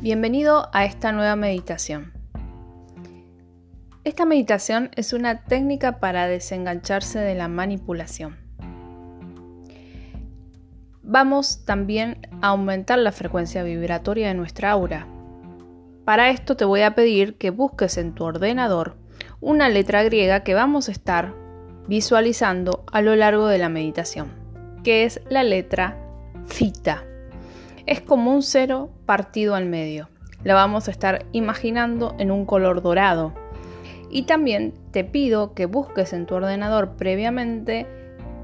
Bienvenido a esta nueva meditación. Esta meditación es una técnica para desengancharse de la manipulación. Vamos también a aumentar la frecuencia vibratoria de nuestra aura. Para esto te voy a pedir que busques en tu ordenador una letra griega que vamos a estar visualizando a lo largo de la meditación, que es la letra Fita es como un cero partido al medio. La vamos a estar imaginando en un color dorado. Y también te pido que busques en tu ordenador previamente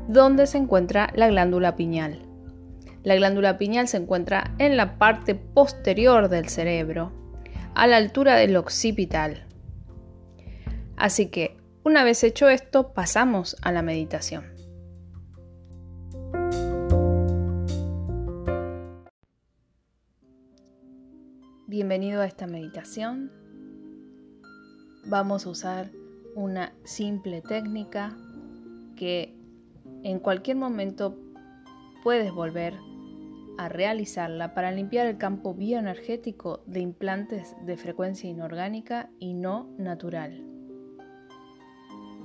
dónde se encuentra la glándula pineal. La glándula pineal se encuentra en la parte posterior del cerebro, a la altura del occipital. Así que, una vez hecho esto, pasamos a la meditación. Bienvenido a esta meditación. Vamos a usar una simple técnica que en cualquier momento puedes volver a realizarla para limpiar el campo bioenergético de implantes de frecuencia inorgánica y no natural.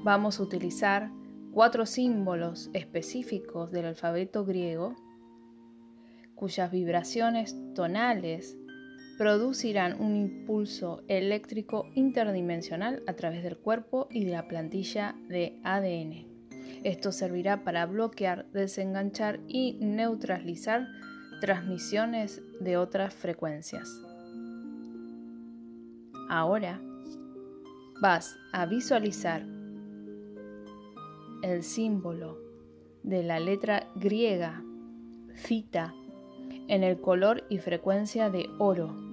Vamos a utilizar cuatro símbolos específicos del alfabeto griego cuyas vibraciones tonales producirán un impulso eléctrico interdimensional a través del cuerpo y de la plantilla de ADN. Esto servirá para bloquear, desenganchar y neutralizar transmisiones de otras frecuencias. Ahora vas a visualizar el símbolo de la letra griega cita en el color y frecuencia de oro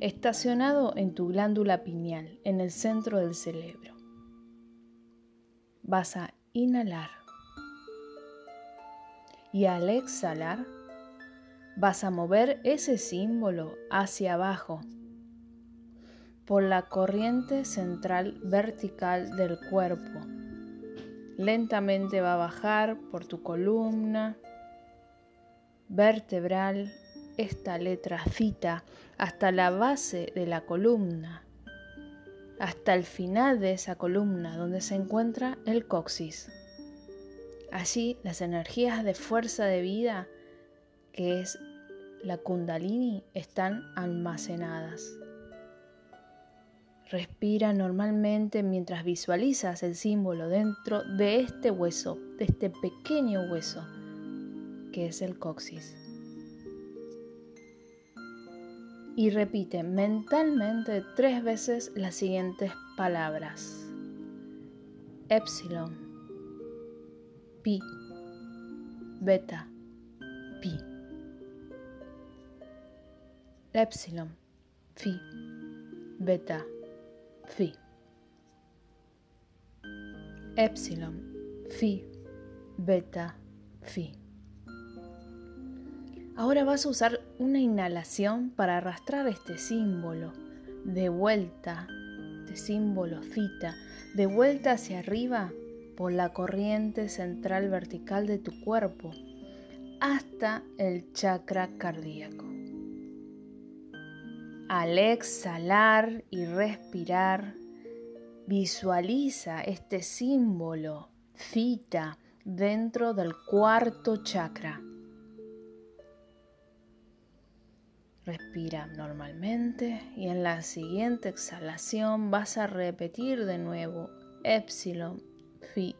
estacionado en tu glándula pineal, en el centro del cerebro. Vas a inhalar y al exhalar vas a mover ese símbolo hacia abajo por la corriente central vertical del cuerpo. Lentamente va a bajar por tu columna vertebral esta letra cita hasta la base de la columna, hasta el final de esa columna donde se encuentra el coxis. Allí las energías de fuerza de vida, que es la kundalini, están almacenadas. Respira normalmente mientras visualizas el símbolo dentro de este hueso, de este pequeño hueso que es el coxis y repite mentalmente tres veces las siguientes palabras. Epsilon, pi, beta, pi. Epsilon, phi, beta, phi. Epsilon, phi, beta, phi. Ahora vas a usar una inhalación para arrastrar este símbolo de vuelta, este símbolo cita, de vuelta hacia arriba por la corriente central vertical de tu cuerpo hasta el chakra cardíaco. Al exhalar y respirar, visualiza este símbolo cita dentro del cuarto chakra Respira normalmente y en la siguiente exhalación vas a repetir de nuevo epsilon, phi,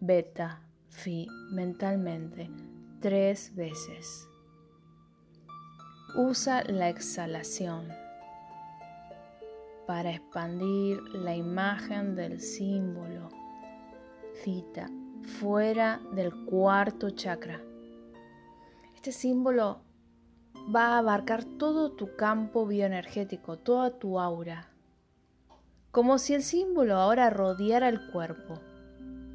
beta, phi mentalmente tres veces. Usa la exhalación para expandir la imagen del símbolo cita fuera del cuarto chakra. Este símbolo va a abarcar todo tu campo bioenergético, toda tu aura, como si el símbolo ahora rodeara el cuerpo,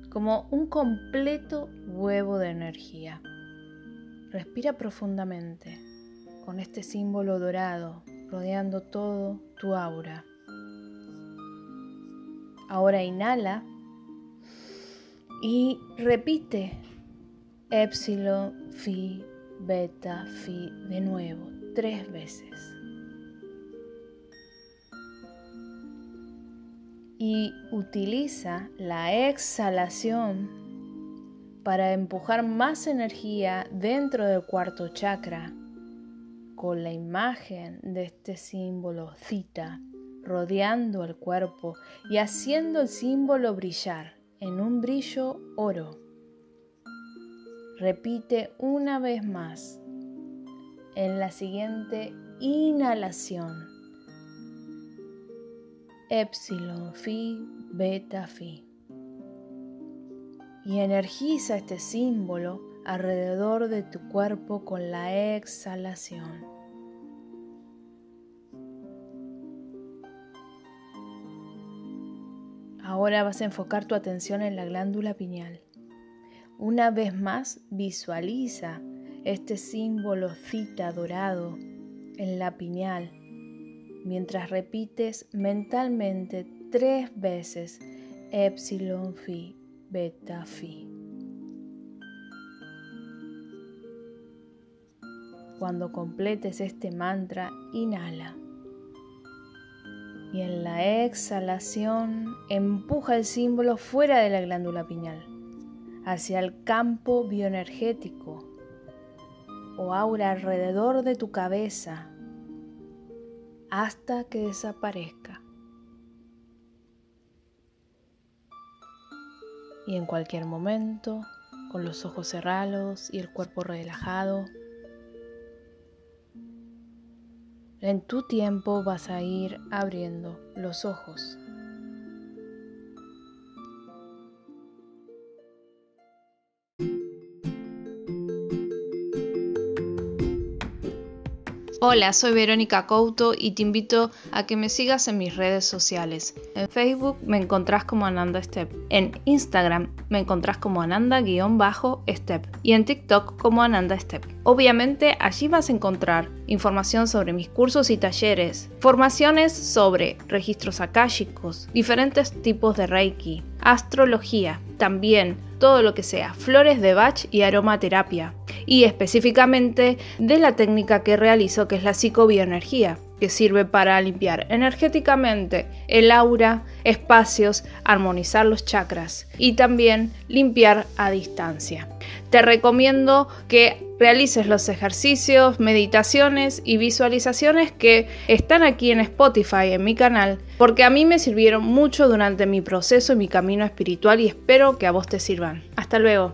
como un completo huevo de energía. Respira profundamente con este símbolo dorado rodeando todo tu aura. Ahora inhala y repite Epsilon, Phi, beta, fi, de nuevo, tres veces. Y utiliza la exhalación para empujar más energía dentro del cuarto chakra con la imagen de este símbolo cita rodeando el cuerpo y haciendo el símbolo brillar en un brillo oro. Repite una vez más en la siguiente inhalación. Epsilon Phi Beta Phi. Y energiza este símbolo alrededor de tu cuerpo con la exhalación. Ahora vas a enfocar tu atención en la glándula pineal. Una vez más visualiza este símbolo cita dorado en la pineal mientras repites mentalmente tres veces Epsilon Phi Beta Phi. Cuando completes este mantra, inhala. Y en la exhalación, empuja el símbolo fuera de la glándula pineal, hacia el campo bioenergético o aura alrededor de tu cabeza hasta que desaparezca. Y en cualquier momento, con los ojos cerrados y el cuerpo relajado, en tu tiempo vas a ir abriendo los ojos. Hola, soy Verónica Couto y te invito a que me sigas en mis redes sociales. En Facebook me encontrás como Ananda Step, en Instagram me encontrás como Ananda-Step y en TikTok como Ananda Step. Obviamente allí vas a encontrar información sobre mis cursos y talleres, formaciones sobre registros akáshicos, diferentes tipos de Reiki, astrología, también todo lo que sea flores de Bach y aromaterapia y específicamente de la técnica que realizo que es la psicobioenergía que sirve para limpiar energéticamente el aura, espacios, armonizar los chakras y también limpiar a distancia. Te recomiendo que realices los ejercicios, meditaciones y visualizaciones que están aquí en Spotify, en mi canal, porque a mí me sirvieron mucho durante mi proceso y mi camino espiritual y espero que a vos te sirvan. Hasta luego.